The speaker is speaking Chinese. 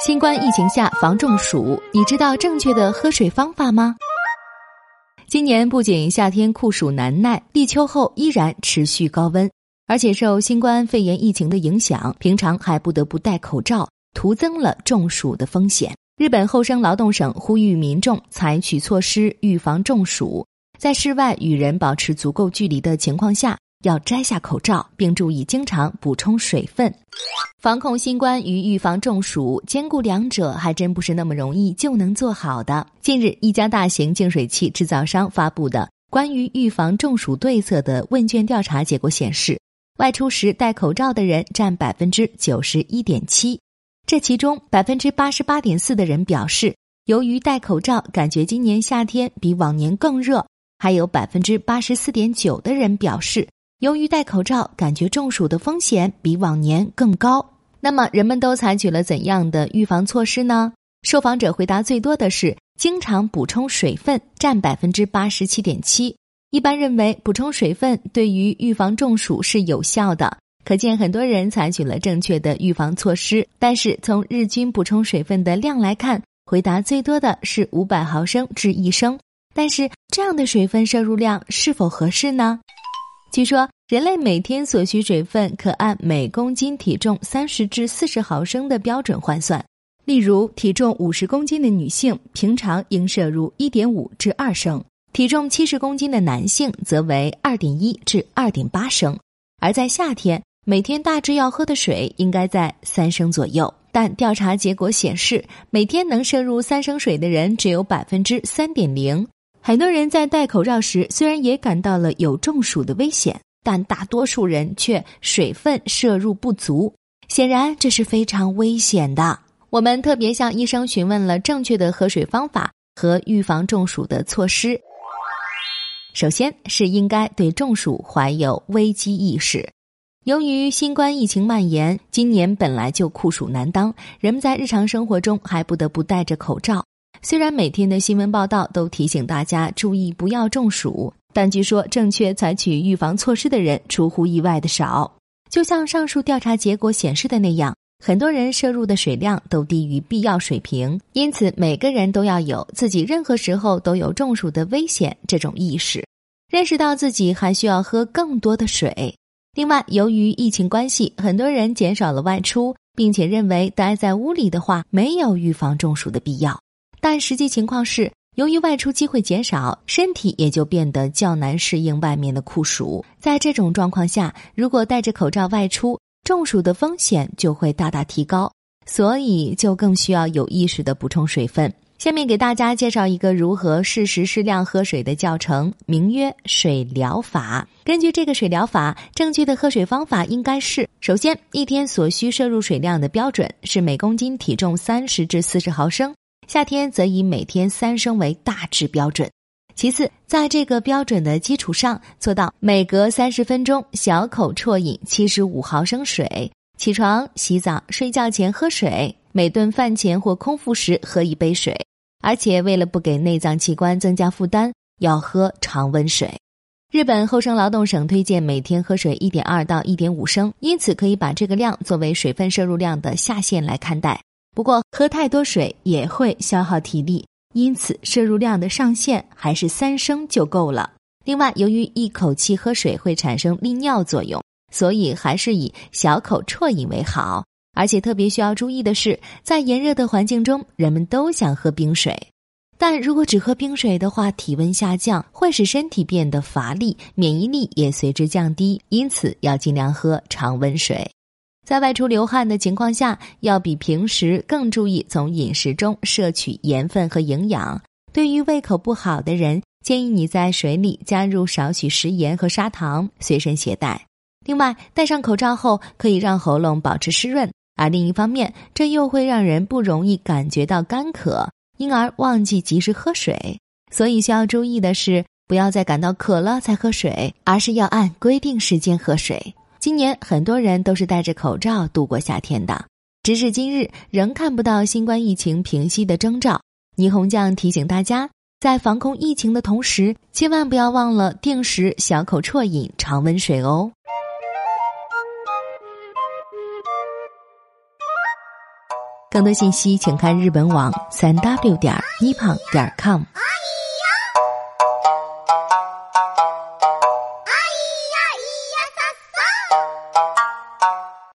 新冠疫情下防中暑，你知道正确的喝水方法吗？今年不仅夏天酷暑难耐，立秋后依然持续高温，而且受新冠肺炎疫情的影响，平常还不得不戴口罩，徒增了中暑的风险。日本厚生劳动省呼吁民众采取措施预防中暑，在室外与人保持足够距离的情况下。要摘下口罩，并注意经常补充水分。防控新冠与预防中暑，兼顾两者还真不是那么容易就能做好的。近日，一家大型净水器制造商发布的关于预防中暑对策的问卷调查结果显示，外出时戴口罩的人占百分之九十一点七，这其中百分之八十八点四的人表示，由于戴口罩，感觉今年夏天比往年更热；还有百分之八十四点九的人表示。由于戴口罩，感觉中暑的风险比往年更高。那么，人们都采取了怎样的预防措施呢？受访者回答最多的是经常补充水分，占百分之八十七点七。一般认为，补充水分对于预防中暑是有效的，可见很多人采取了正确的预防措施。但是，从日均补充水分的量来看，回答最多的是五百毫升至一升。但是，这样的水分摄入量是否合适呢？据说，人类每天所需水分可按每公斤体重三十至四十毫升的标准换算。例如，体重五十公斤的女性平常应摄入一点五至二升，体重七十公斤的男性则为二点一至二点八升。而在夏天，每天大致要喝的水应该在三升左右。但调查结果显示，每天能摄入三升水的人只有百分之三点零。很多人在戴口罩时，虽然也感到了有中暑的危险，但大多数人却水分摄入不足。显然，这是非常危险的。我们特别向医生询问了正确的喝水方法和预防中暑的措施。首先是应该对中暑怀有危机意识。由于新冠疫情蔓延，今年本来就酷暑难当，人们在日常生活中还不得不戴着口罩。虽然每天的新闻报道都提醒大家注意不要中暑，但据说正确采取预防措施的人出乎意外的少。就像上述调查结果显示的那样，很多人摄入的水量都低于必要水平。因此，每个人都要有自己任何时候都有中暑的危险这种意识，认识到自己还需要喝更多的水。另外，由于疫情关系，很多人减少了外出，并且认为待在屋里的话没有预防中暑的必要。但实际情况是，由于外出机会减少，身体也就变得较难适应外面的酷暑。在这种状况下，如果戴着口罩外出，中暑的风险就会大大提高。所以，就更需要有意识的补充水分。下面给大家介绍一个如何适时适量喝水的教程，名曰水疗法。根据这个水疗法，正确的喝水方法应该是：首先，一天所需摄入水量的标准是每公斤体重三十至四十毫升。夏天则以每天三升为大致标准。其次，在这个标准的基础上，做到每隔三十分钟小口啜饮七十五毫升水，起床、洗澡、睡觉前喝水，每顿饭前或空腹时喝一杯水。而且，为了不给内脏器官增加负担，要喝常温水。日本厚生劳动省推荐每天喝水一点二到一点五升，因此可以把这个量作为水分摄入量的下限来看待。不过，喝太多水也会消耗体力，因此摄入量的上限还是三升就够了。另外，由于一口气喝水会产生利尿作用，所以还是以小口啜饮为好。而且特别需要注意的是，在炎热的环境中，人们都想喝冰水，但如果只喝冰水的话，体温下降会使身体变得乏力，免疫力也随之降低，因此要尽量喝常温水。在外出流汗的情况下，要比平时更注意从饮食中摄取盐分和营养。对于胃口不好的人，建议你在水里加入少许食盐和砂糖，随身携带。另外，戴上口罩后可以让喉咙保持湿润，而另一方面，这又会让人不容易感觉到干渴，因而忘记及时喝水。所以需要注意的是，不要再感到渴了才喝水，而是要按规定时间喝水。今年很多人都是戴着口罩度过夏天的，直至今日仍看不到新冠疫情平息的征兆。霓虹酱提醒大家，在防控疫情的同时，千万不要忘了定时小口啜饮常温水哦。更多信息请看日本网三 w 点儿尼胖点 com。